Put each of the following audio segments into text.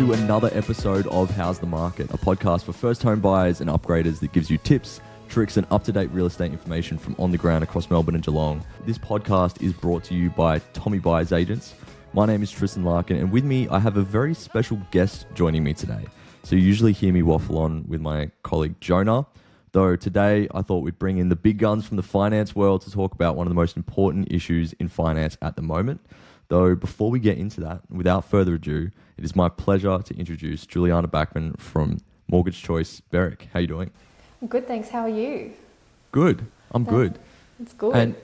to another episode of How's the Market, a podcast for first home buyers and upgraders that gives you tips, tricks, and up to date real estate information from on the ground across Melbourne and Geelong. This podcast is brought to you by Tomii Buyers Agents. My name is Tristan Larkin, and with me, I have a very special guest joining me today. So, you usually hear me waffle on with my colleague Jonah. Though today I thought we'd bring in the big guns from the finance world to talk about one of the most important issues in finance at the moment. Though before we get into that, without further ado, it is my pleasure to introduce Juliana Backman from Mortgage Choice Berwick. How are you doing? Good, thanks. How are you? Good. I'm good. It's good. And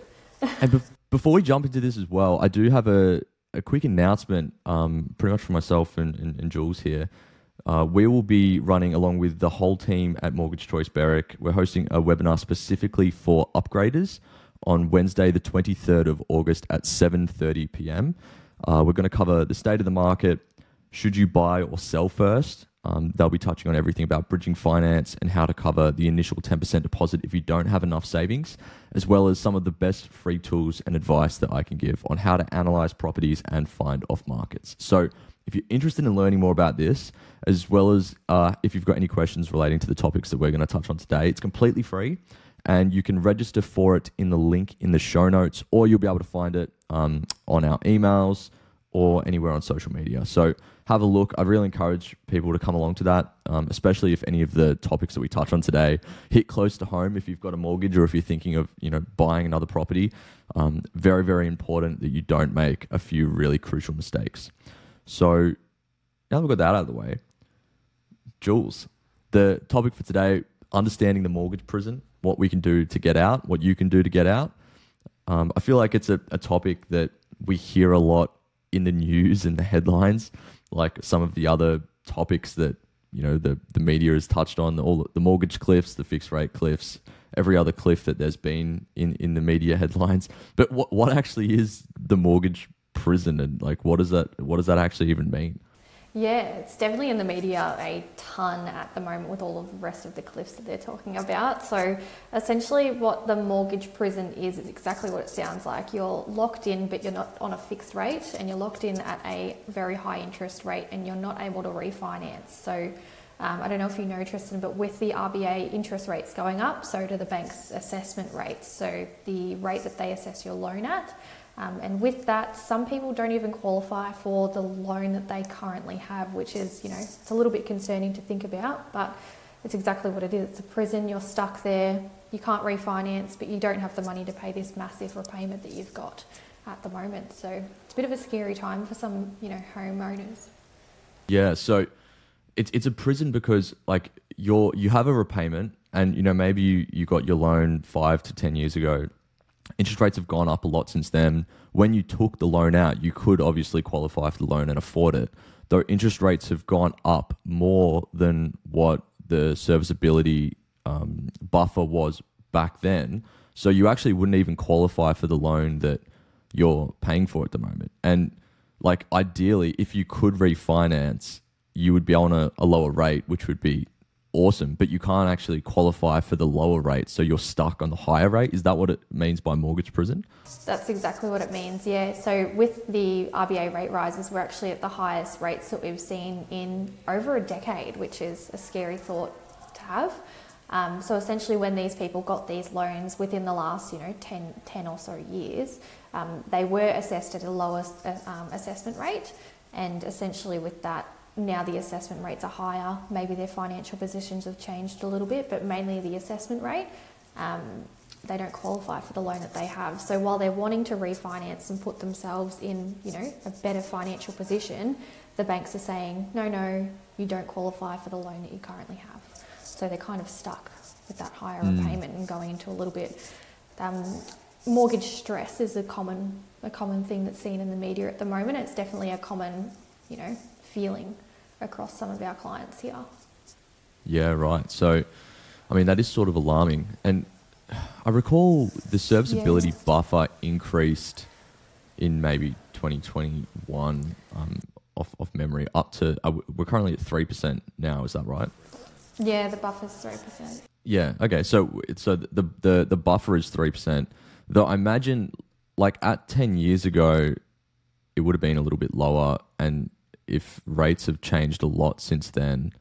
and be- before we jump into this as well, I do have a, a quick announcement, um, pretty much for myself and, and, and Jules here. Uh, we will be running along with the whole team at Mortgage Choice Berwick. We're hosting a webinar specifically for upgraders on Wednesday, the 23rd of August at 7:30 p.m. Uh, we're going to cover the state of the market. Should you buy or sell first? Um, they'll be touching on everything about bridging finance and how to cover the initial 10% deposit if you don't have enough savings, as well as some of the best free tools and advice that I can give on how to analyze properties and find off markets. So, if you're interested in learning more about this, as well as uh, if you've got any questions relating to the topics that we're going to touch on today, it's completely free and you can register for it in the link in the show notes, or you'll be able to find it um, on our emails or anywhere on social media. So have a look. I'd really encourage people to come along to that, um, especially if any of the topics that we touch on today hit close to home. If you've got a mortgage or if you're thinking of you know buying another property, um, very very important that you don't make a few really crucial mistakes. So now we've got that out of the way, Jules, the topic for today: understanding the mortgage prison, what we can do to get out, what you can do to get out. Um, I feel like it's a, a topic that we hear a lot in the news and the headlines, like some of the other topics that you know the the media has touched on, all the mortgage cliffs, the fixed rate cliffs, every other cliff that there's been in in the media headlines. But what what actually is the mortgage prison, and like what does that what does that actually even mean? Yeah, it's definitely in the media a ton at the moment with all of the rest of the cliffs that they're talking about. So, essentially, what the mortgage prison is is exactly what it sounds like. You're locked in, but you're not on a fixed rate, and you're locked in at a very high interest rate, and you're not able to refinance. So, um, I don't know if you know, Tristan, but with the RBA interest rates going up, so do the bank's assessment rates. So, the rate that they assess your loan at. Um, and with that, some people don't even qualify for the loan that they currently have, which is, you know, it's a little bit concerning to think about, but it's exactly what it is. It's a prison, you're stuck there, you can't refinance, but you don't have the money to pay this massive repayment that you've got at the moment. So it's a bit of a scary time for some, you know, homeowners. Yeah, so it's it's a prison because like you're you have a repayment and you know maybe you, you got your loan five to ten years ago interest rates have gone up a lot since then. When you took the loan out, you could obviously qualify for the loan and afford it. Though interest rates have gone up more than what the serviceability um, buffer was back then. So you actually wouldn't even qualify for the loan that you're paying for at the moment. And like ideally, if you could refinance, you would be on a, a lower rate, which would be awesome, but you can't actually qualify for the lower rate, so you're stuck on the higher rate. Is that what it means by mortgage prison? That's exactly what it means, yeah. So with the RBA rate rises, we're actually at the highest rates that we've seen in over a decade, which is a scary thought to have. Um, so essentially, when these people got these loans within the last, you know, 10, 10 or so years, um, they were assessed at a lower uh, um, assessment rate, and essentially with that, now the assessment rates are higher. Maybe their financial positions have changed a little bit, but mainly the assessment rate. Um, they don't qualify for the loan that they have. So while they're wanting to refinance and put themselves in, you know, a better financial position, the banks are saying, no, no, you don't qualify for the loan that you currently have. So they're kind of stuck with that higher mm. repayment and going into a little bit. Um, mortgage stress is a common a common thing that's seen in the media at the moment. It's definitely a common, you know, feeling across some of our clients here. Yeah, right. So, I mean, that is sort of alarming. And I recall the serviceability yeah. buffer increased in maybe 2021 um, off, off memory up to, uh, we're currently at 3% now, is that right? Yeah, the buffer's 3%. Yeah, okay. So, so the, the, the buffer is 3%. Though I imagine, like, at 10 years ago, it would have been a little bit lower and if rates have changed a lot since then,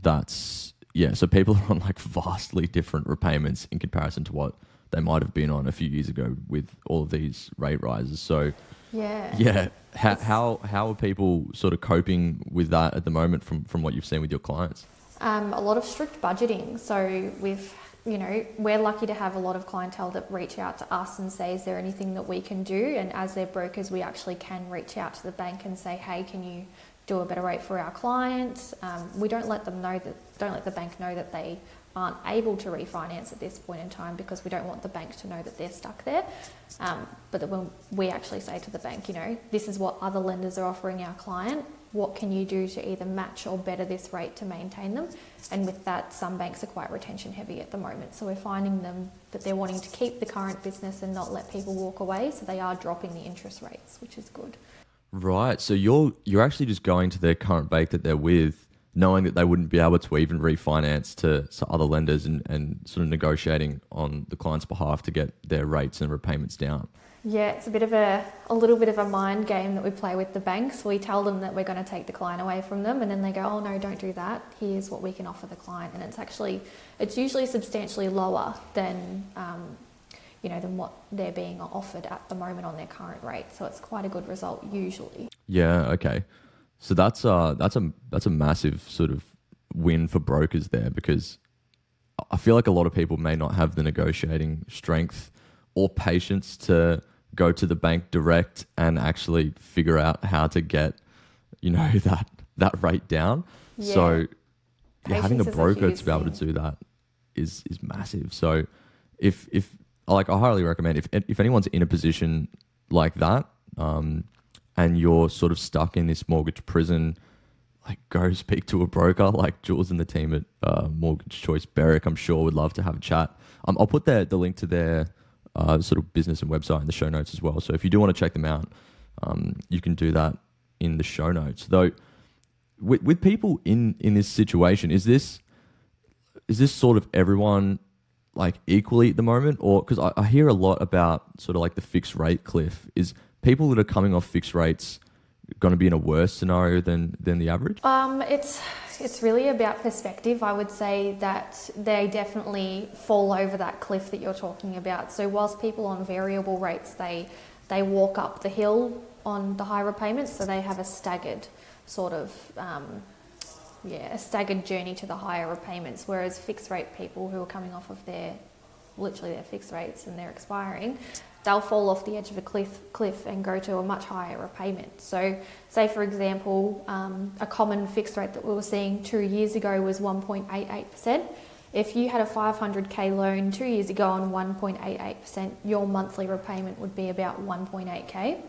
that's yeah. So people are on like vastly different repayments in comparison to what they might have been on a few years ago with all of these rate rises. So Yeah. yeah, how how how are people sort of coping with that at the moment from from what you've seen with your clients? Um, a lot of strict budgeting. So we've, you know, we're lucky to have a lot of clientele that reach out to us and say, is there anything that we can do? And as their brokers, we actually can reach out to the bank and say, hey, can you do a better rate for our clients? Um, we don't let them know that, don't let the bank know that they aren't able to refinance at this point in time because we don't want the bank to know that they're stuck there. Um, but when we actually say to the bank, you know, this is what other lenders are offering our client. What can you do to either match or better this rate to maintain them? And with that, some banks are quite retention heavy at the moment. So we're finding them that they're wanting to keep the current business and not let people walk away. So they are dropping the interest rates, which is good. Right. So you're you're actually just going to their current bank that they're with, knowing that they wouldn't be able to even refinance to, to other lenders and, and sort of negotiating on the client's behalf to get their rates and repayments down. Yeah, it's a bit of a, a little bit of a mind game that we play with the banks. We tell them that we're going to take the client away from them, and then they go, "Oh no, don't do that. Here's what we can offer the client," and it's actually, it's usually substantially lower than, um, you know, than what they're being offered at the moment on their current rate. So it's quite a good result usually. Yeah. Okay. So that's uh that's a that's a massive sort of win for brokers there because I feel like a lot of people may not have the negotiating strength or patience to go to the bank direct and actually figure out how to get you know that that rate down. Yeah. So yeah, having a is a broker to be able to do that is is massive. So if if like I highly recommend if if anyone's in a position like that, um, and you're sort of stuck in this mortgage prison, like go speak to a broker. Like Jules and the team at uh, Mortgage Choice Berwick, I'm sure would love to have a chat. Um, I'll put the the link to their uh, sort of business and website in the show notes as well. So if you do want to check them out, um, you can do that in the show notes. Though with with people in in this situation, is this is this sort of everyone like equally at the moment, or because I, I hear a lot about sort of like the fixed rate cliff. Is people that are coming off fixed rates going to be in a worse scenario than than the average? Um, it's it's really about perspective. I would say that they definitely fall over that cliff that you're talking about. So whilst people on variable rates, they they walk up the hill on the high repayments, so they have a staggered sort of um, yeah a staggered journey to the higher repayments. Whereas fixed rate people who are coming off of their literally their fixed rates and they're expiring, they'll fall off the edge of a cliff, cliff and go to a much higher repayment. So, say for example, um, a common fixed rate that we were seeing two years ago was 1.88%. If you had a 500k loan two years ago on 1.88%, your monthly repayment would be about 1.8k.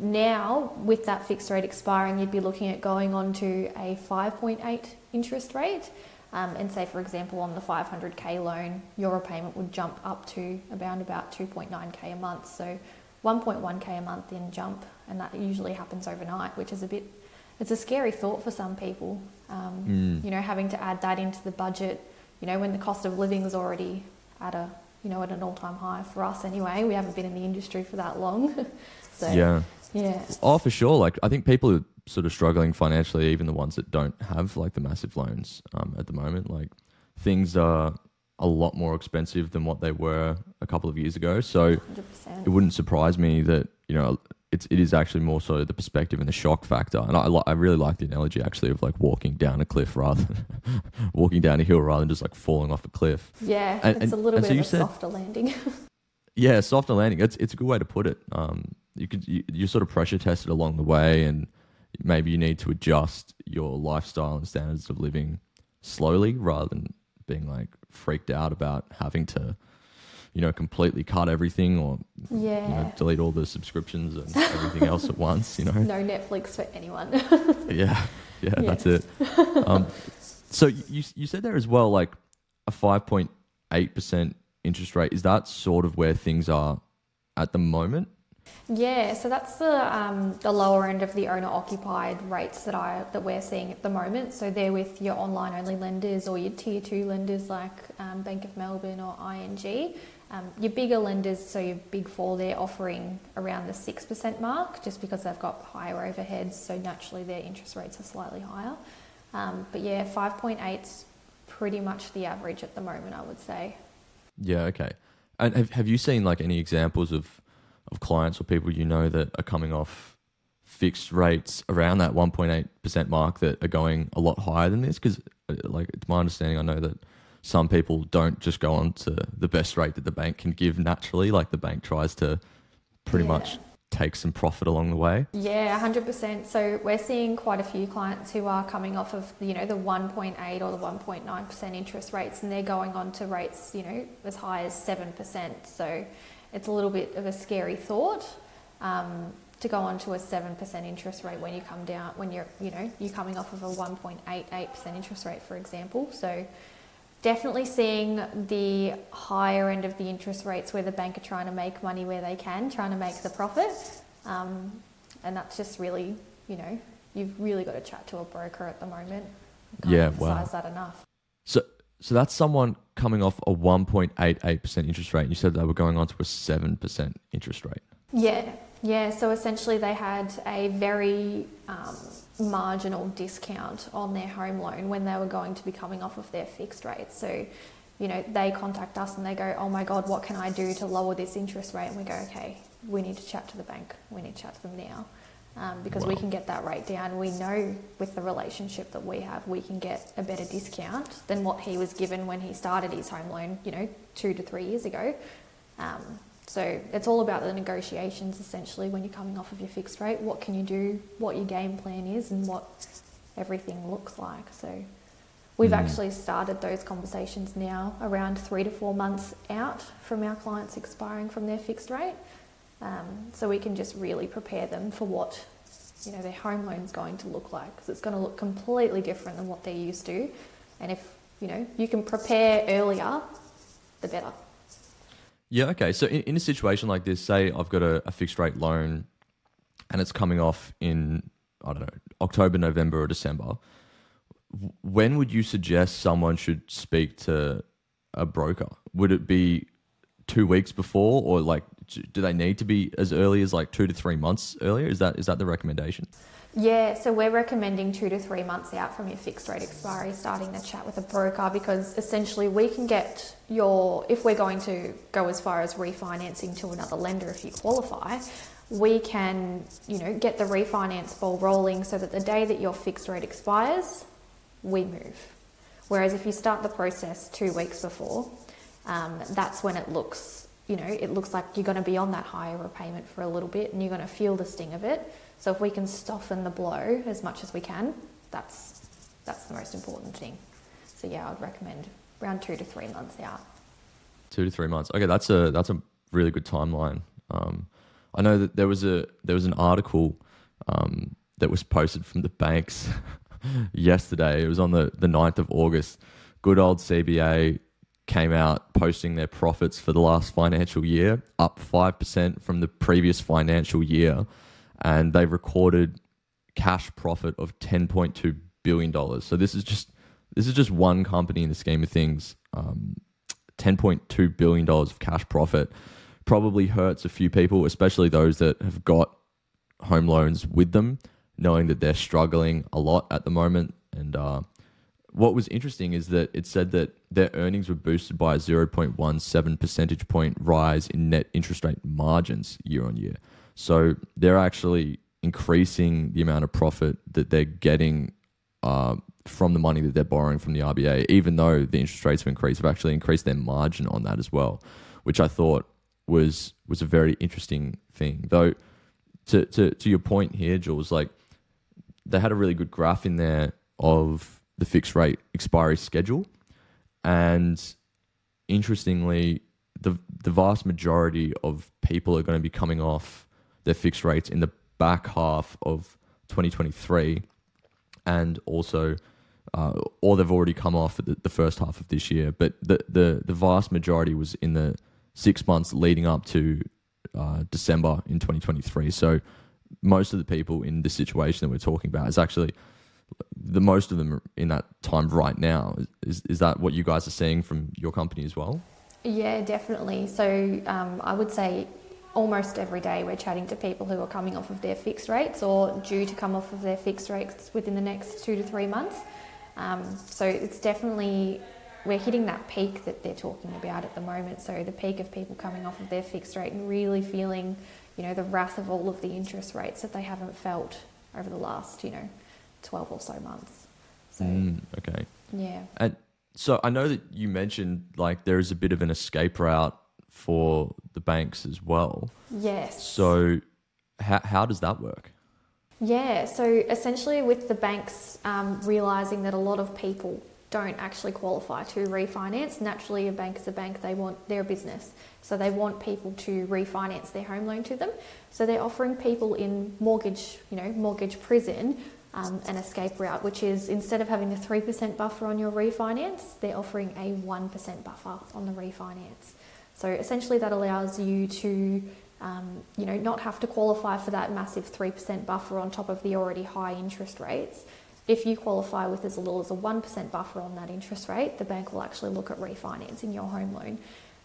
Now, with that fixed rate expiring, you'd be looking at going on to a 5.8 interest rate. Um, and say, for example, on the 500k loan, your repayment would jump up to around about 2.9k a month. So 1.1k a month in jump, and that usually happens overnight, which is a bit, it's a scary thought for some people. Um, Mm. You know, having to add that into the budget, you know, when the cost of living is already at a, you know, at an all-time high for us anyway. We haven't been in the industry for that long, so Yeah. Yeah. Oh, for sure. Like I think people are sort of struggling financially, even the ones that don't have like the massive loans um, at the moment. Like things are a lot more expensive than what they were a couple of years ago. So Hundred percent. it wouldn't surprise me that you know it's it is actually more so the perspective and the shock factor. And I I really like the analogy actually of like walking down a cliff rather than walking down a hill rather than just like falling off a cliff. Yeah, And- it's and- a little bit so of a said- softer landing. Yeah, softer landing. It's it's a good way to put it. Um, you could you, you're sort of pressure tested along the way, and maybe you need to adjust your lifestyle and standards of living slowly, rather than being like freaked out about having to, you know, completely cut everything or yeah. you know, delete all the subscriptions and everything else at once. You know. No Netflix for anyone. Yeah, yeah, Yeah. that's it. Um, so you you said there as well, like a five point eight percent interest rate. Is that sort of where things are at the moment? Yeah, so that's the um, the lower end of the owner occupied rates that I that we're seeing at the moment. So they're with your online only lenders or your tier two lenders like um, Bank of Melbourne or ING. Um, your bigger lenders, so your big four, they're offering around the 6% mark just because they've got higher overheads, so naturally their interest rates are slightly higher. Um, but yeah, 5.8's pretty much the average at the moment, I would say. Yeah, okay. And have, have you seen like any examples of, of clients or people you know that are coming off fixed rates around that 1.8% mark that are going a lot higher than this? Because, uh, like, it's my understanding, I know that some people don't just go on to the best rate that the bank can give naturally. Like the bank tries to pretty Yeah. much take some profit along the way. Yeah, 100%. So we're seeing quite a few clients who are coming off of, you know, the 1.8 or the 1.9% interest rates and they're going on to rates, you know, as high as 7%. So it's a little bit of a scary thought um, to go on to a 7% interest rate when you come down, when you're, you know, you're coming off of a 1.88% interest rate, for example. So definitely seeing the higher end of the interest rates where the bank are trying to make money where they can, trying to make the profit. Um, and that's just really, you know, you've really got to chat to a broker at the moment. Can't Yeah, emphasize wow. that enough. So, so that's someone coming off a 1.88% interest rate. And you said they were going on to a 7% interest rate. Yeah, yeah. So essentially, they had a very um, marginal discount on their home loan when they were going to be coming off of their fixed rate. So, you know, they contact us and they go, "Oh my God, what can I do to lower this interest rate?" And we go, "Okay, we need to chat to the bank. We need to chat to them now." Um, because we can get that rate down. We know with the relationship that we have, we can get a better discount than what he was given when he started his home loan, you know, two to three years ago. Um, so it's all about the negotiations essentially when you're coming off of your fixed rate. What can you do, what your game plan is, and what everything looks like. So we've Mm. actually started those conversations now around three to four months out from our clients expiring from their fixed rate. Um, so we can just really prepare them for what you know their home loan's going to look like because it's going to look completely different than what they're used to. And if you know you can prepare earlier, the better. Yeah, okay. So in, in a situation like this, say I've got a, a fixed rate loan and it's coming off in, I don't know, October, November, or December. When would you suggest someone should speak to a broker? Would it be two weeks before, or like, do they need to be as early as like two to three months earlier? Is that is that the recommendation? Yeah, so we're recommending two to three months out from your fixed rate expiry, starting the chat with a broker because essentially we can get your, if we're going to go as far as refinancing to another lender if you qualify, we can, you know, get the refinance ball rolling so that the day that your fixed rate expires, we move. Whereas if you start the process two weeks before, um, that's when it looks, you know, it looks like you're going to be on that higher repayment for a little bit and you're going to feel the sting of it. So if we can soften the blow as much as we can, that's that's the most important thing. So yeah, I'd recommend around two to three months out. Two to three months. Okay, that's a that's a really good timeline. Um, I know that there was a there was an article um, that was posted from the banks yesterday. It was on the the 9th of August. Good old CBA came out posting their profits for the last financial year, up five percent from the previous financial year, and they recorded cash profit of ten point two billion dollars. So this is just this is just one company in the scheme of things. Um, $10.2 billion of cash profit probably hurts a few people, especially those that have got home loans with them, knowing that they're struggling a lot at the moment. And uh, what was interesting is that it said that their earnings were boosted by a 0.17 percentage point rise in net interest rate margins year on year. So they're actually increasing the amount of profit that they're getting uh, from the money that they're borrowing from the RBA, even though the interest rates have increased, have actually increased their margin on that as well, which I thought was was a very interesting thing. Though, to to to your point here, Jules, like they had a really good graph in there of the fixed rate expiry schedule, and interestingly, the the vast majority of people are going to be coming off their fixed rates in the back half of 2023 and also uh, or they've already come off the, the first half of this year. But the, the the vast majority was in the six months leading up to uh, December in 2023 so most of the people in this situation that we're talking about is actually the most of them in that time right now is, is that what you guys are seeing from your company as well Yeah, definitely. So um, I would say almost every day we're chatting to people who are coming off of their fixed rates or due to come off of their fixed rates within the next two to three months. Um, so it's definitely we're hitting that peak that they're talking about at the moment. So the peak of people coming off of their fixed rate and really feeling, you know, the wrath of all of the interest rates that they haven't felt over the last, you know, 12 or so months. So Mm, okay. yeah. And so I know that you mentioned like there is a bit of an escape route for the banks as well. Yes. So how how does that work? Yeah, so essentially, with the banks um, realizing that a lot of people don't actually qualify to refinance, naturally, a bank is a bank, they want their business. So they want people to refinance their home loan to them. So they're offering people in mortgage, you know, mortgage prison um, an escape route, which is instead of having a 3% buffer on your refinance, they're offering a 1% buffer on the refinance. So essentially, that allows you to um, you know, not have to qualify for that massive 3% buffer on top of the already high interest rates. If you qualify with as little as a 1% buffer on that interest rate, the bank will actually look at refinancing your home loan.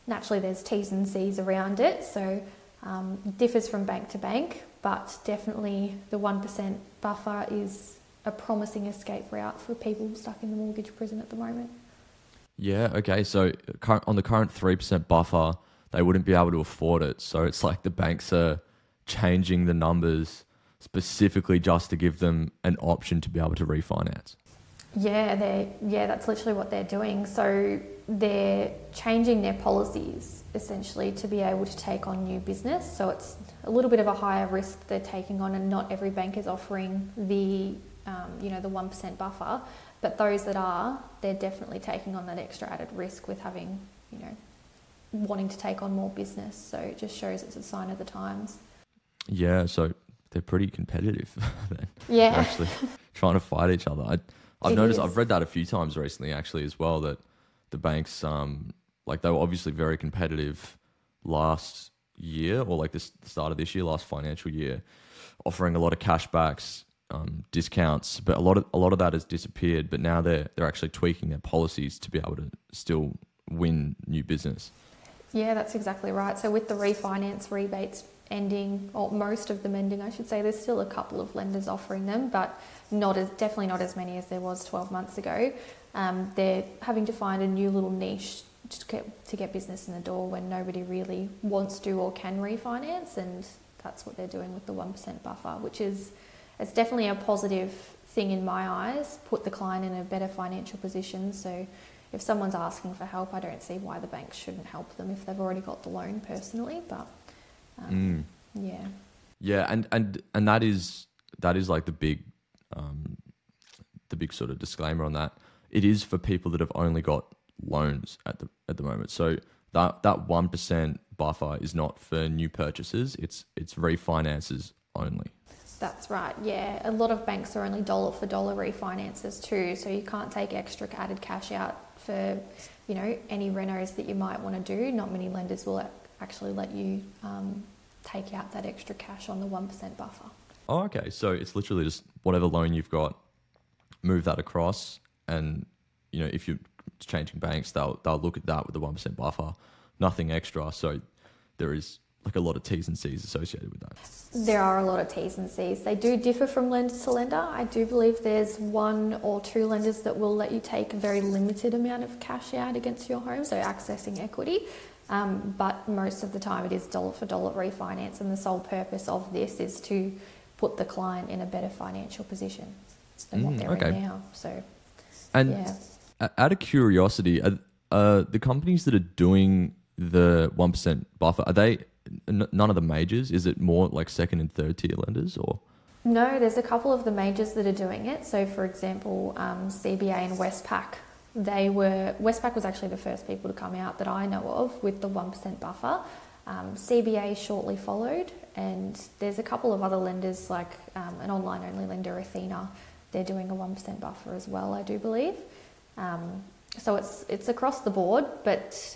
Naturally, there's T's and C's around it, so um, differs from bank to bank, but definitely the 1% buffer is a promising escape route for people stuck in the mortgage prison at the moment. Yeah, okay. So on the current 3% buffer, they wouldn't be able to afford it. So it's like the banks are changing the numbers specifically just to give them an option to be able to refinance. Yeah, they yeah, that's literally what they're doing. So they're changing their policies essentially to be able to take on new business. So it's a little bit of a higher risk they're taking on, and not every bank is offering the um, you know the one percent buffer. But those that are, they're definitely taking on that extra added risk with having you know wanting to take on more business. So it just shows it's a sign of the times. Yeah, so they're pretty competitive. then. Yeah. Actually trying to fight each other. I, I've It noticed, is. I've read that a few times recently actually as well, that the banks, um, like they were obviously very competitive last year or like this the start of this year, last financial year, offering a lot of cashbacks, um, discounts, but a lot of a lot of that has disappeared. But now they're they're actually tweaking their policies to be able to still win new business. Yeah, that's exactly right. So with the refinance rebates ending, or most of them ending, I should say, there's still a couple of lenders offering them, but not as definitely not as many as there was 12 months ago. Um, they're having to find a new little niche to get to get business in the door when nobody really wants to or can refinance, and that's what they're doing with the one percent buffer, which is it's definitely a positive thing in my eyes. Put the client in a better financial position, so if someone's asking for help, I don't see why the bank shouldn't help them if they've already got the loan personally. But um, yeah, Yeah, and and and that is that is like the big, um, the big sort of disclaimer on that. It is for people that have only got loans at the at the moment. So that that one percent buffer is not for new purchases. It's it's refinances only. that's right. Yeah, a lot of banks are only dollar for dollar refinances too, so you can't take extra added cash out for you know any renos that you might want to do. Not many lenders will actually let you um, take out that extra cash on the one percent buffer. Oh, okay. So it's literally just whatever loan you've got, move that across, and you know if you're changing banks, they'll they'll look at that with the one percent buffer, nothing extra. So there is like a lot of T's and C's associated with that. There are a lot of T's and C's. They do differ from lender to lender. I do believe there's one or two lenders that will let you take a very limited amount of cash out against your home, so accessing equity. Um, but most of the time, it is dollar for dollar refinance, and the sole purpose of this is to put the client in a better financial position than what Mm, they're okay. in now. So, And yeah. Out of curiosity, are, uh, the companies that are doing the one percent buffer are they n- none of the majors? Is it more like second and third tier lenders, or No, there's a couple of the majors that are doing it. So, for example, um, CBA and Westpac, they were Westpac was actually the first people to come out that I know of with the one percent buffer. Um, CBA shortly followed, and there's a couple of other lenders like um, an online-only lender, Athena. They're doing a one percent buffer as well, I do believe. Um, so it's it's across the board, but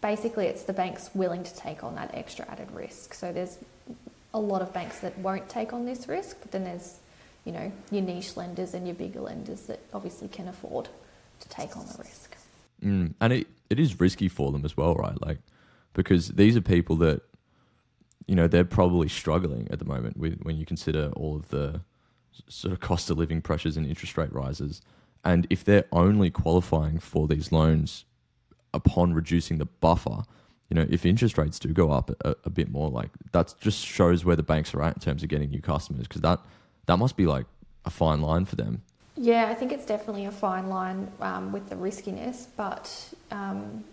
basically it's the banks willing to take on that extra added risk. So there's a lot of banks that won't take on this risk, but then there's, you know, your niche lenders and your bigger lenders that obviously can afford to take on the risk. Mm. And it, it is risky for them as well, right? Like, because these are people that, you know, they're probably struggling at the moment with when you consider all of the sort of cost of living pressures and interest rate rises. And if they're only qualifying for these loans upon reducing the buffer, you know, if interest rates do go up a, a bit more, like that just shows where the banks are at in terms of getting new customers because that that must be like a fine line for them. Yeah, I think it's definitely a fine line um, with the riskiness, but um,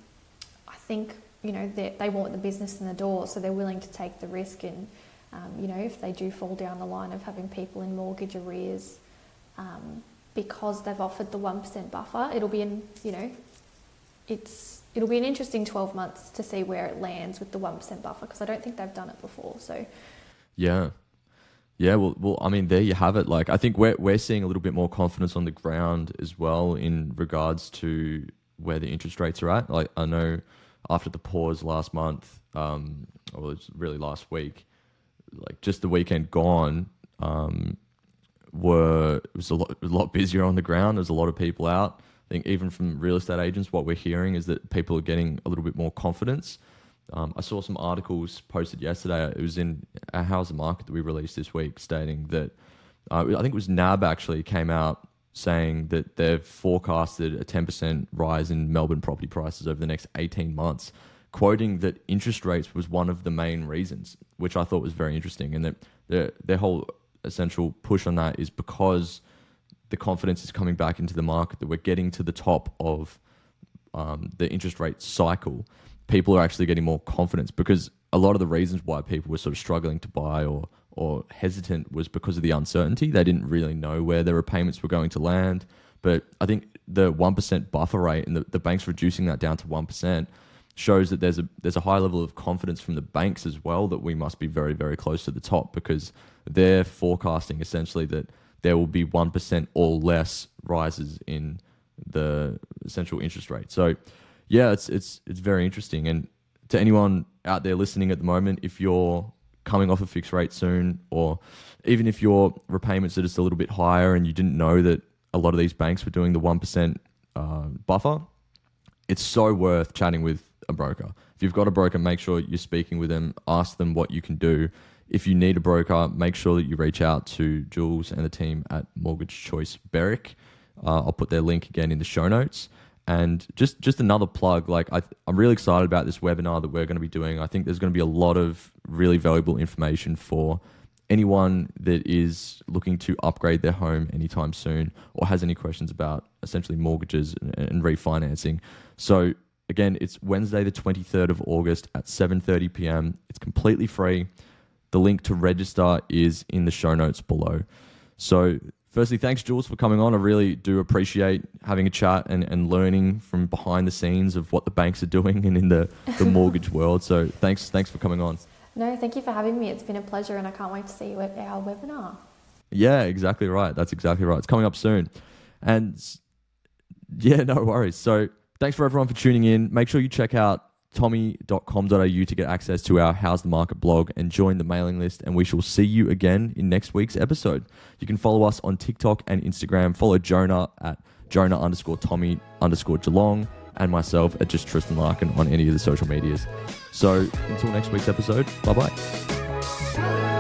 I think you know they, want the business in the door, so they're willing to take the risk. And um, you know, if they do fall down the line of having people in mortgage arrears um, because they've offered the one percent buffer, it'll be in you know, it's it'll be an interesting twelve months to see where it lands with the one percent buffer because I don't think they've done it before. So yeah, yeah, well, well, I mean, there you have it. Like, I think we're we're seeing a little bit more confidence on the ground as well in regards to where the interest rates are at. Like, I know after the pause last month, um, really last week, like just the weekend gone, um, were it was a lot a lot busier on the ground. There's a lot of people out. I think even from real estate agents, what we're hearing is that people are getting a little bit more confidence. Um, I saw some articles posted yesterday. It was in a housing market that we released this week, stating that uh, I think it was NAB actually came out saying that they've forecasted a 10% rise in Melbourne property prices over the next 18 months, quoting that interest rates was one of the main reasons, which I thought was very interesting, and that their their whole essential push on that is because the confidence is coming back into the market that we're getting to the top of um, the interest rate cycle. People are actually getting more confidence because a lot of the reasons why people were sort of struggling to buy or or hesitant was because of the uncertainty. They didn't really know where their repayments were going to land. But I think the one percent buffer rate and the, the banks reducing that down to one percent shows that there's a there's a high level of confidence from the banks as well that we must be very very close to the top because they're forecasting essentially that there will be one percent or less rises in the central interest rate. So yeah, it's it's it's very interesting. And to anyone out there listening at the moment, if you're coming off a fixed rate soon, or even if your repayments are just a little bit higher and you didn't know that a lot of these banks were doing the one percent uh, buffer, it's so worth chatting with a broker. If you've got a broker, make sure you're speaking with them. Ask them what you can do. If you need a broker, make sure that you reach out to Jules and the team at Mortgage Choice Berwick. Uh, I'll put their link again in the show notes. And just just another plug, like I, I'm really excited about this webinar that we're going to be doing. I think there's going to be a lot of really valuable information for anyone that is looking to upgrade their home anytime soon or has any questions about essentially mortgages and, and refinancing. So again, it's Wednesday the 23rd of August at 7:30 p.m. It's completely free. The link to register is in the show notes below. So Firstly, thanks, Jules, for coming on. I really do appreciate having a chat and, and learning from behind the scenes of what the banks are doing and in the, the mortgage world. So thanks, thanks for coming on. No, thank you for having me. It's been a pleasure, and I can't wait to see you at our webinar. Yeah, exactly right. That's exactly right. It's coming up soon. And yeah, no worries. So thanks for everyone for tuning in. Make sure you check out tomii.com.au to get access to our How's the Market blog and join the mailing list. And we shall see you again in next week's episode. You can follow us on TikTok and Instagram. Follow Jonah at Jonah underscore Tomii underscore Geelong and myself at just Tristan Larkin on any of the social medias. So until next week's episode, bye bye.